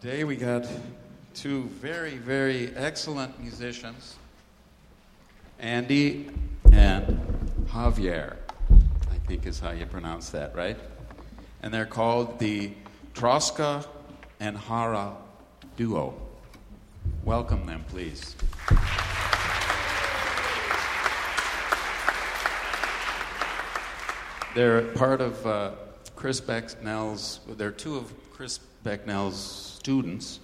Today we got two very, very excellent musicians, Andy and Javier, I think is how you pronounce that, right? And they're called the Troska and Hara Duo. Welcome them, please. They're part of uh, Chris Becknell's, they're two of Chris Becknell's students,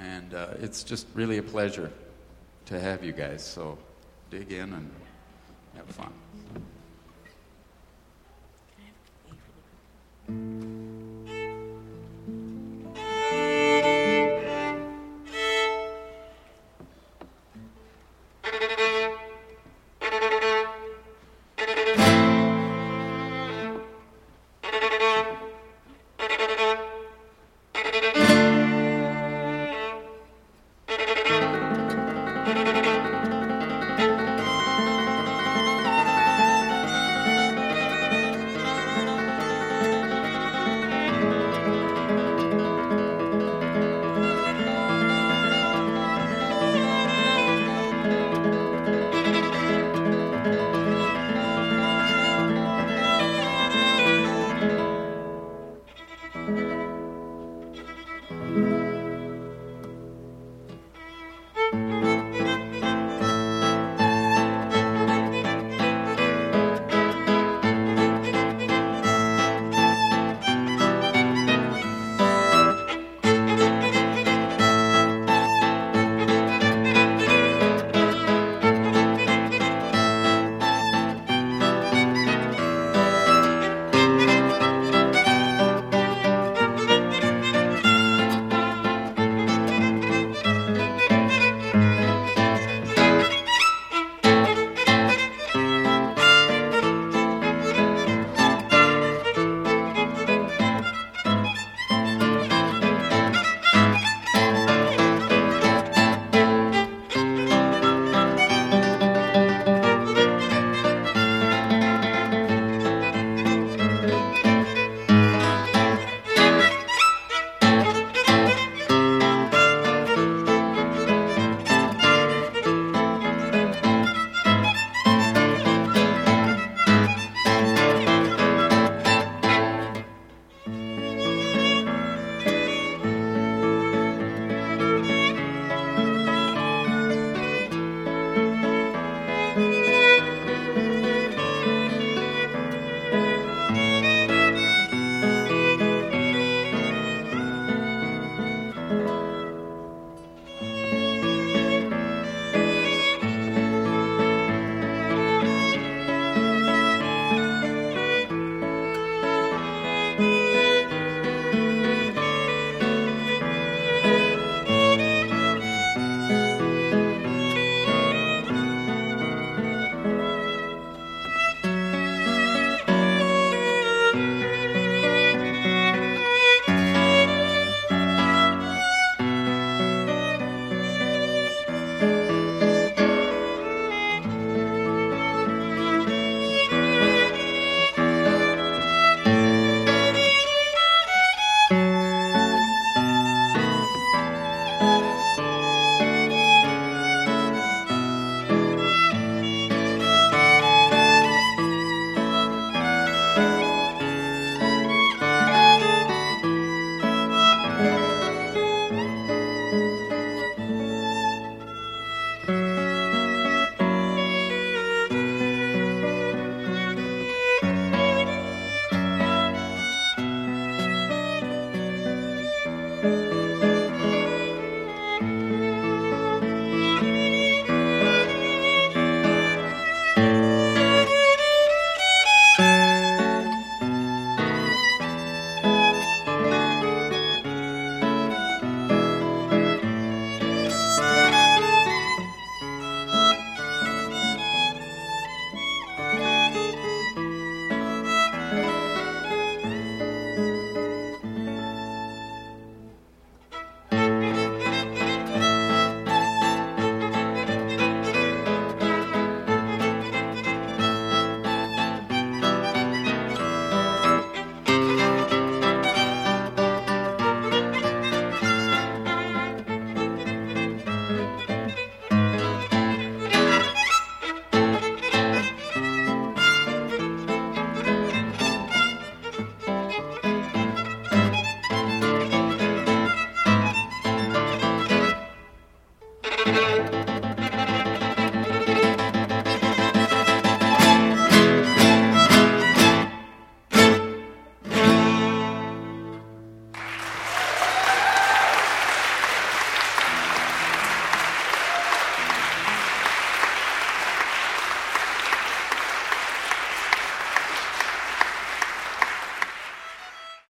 and uh, it's just really a pleasure to have you guys. So dig in and have fun. You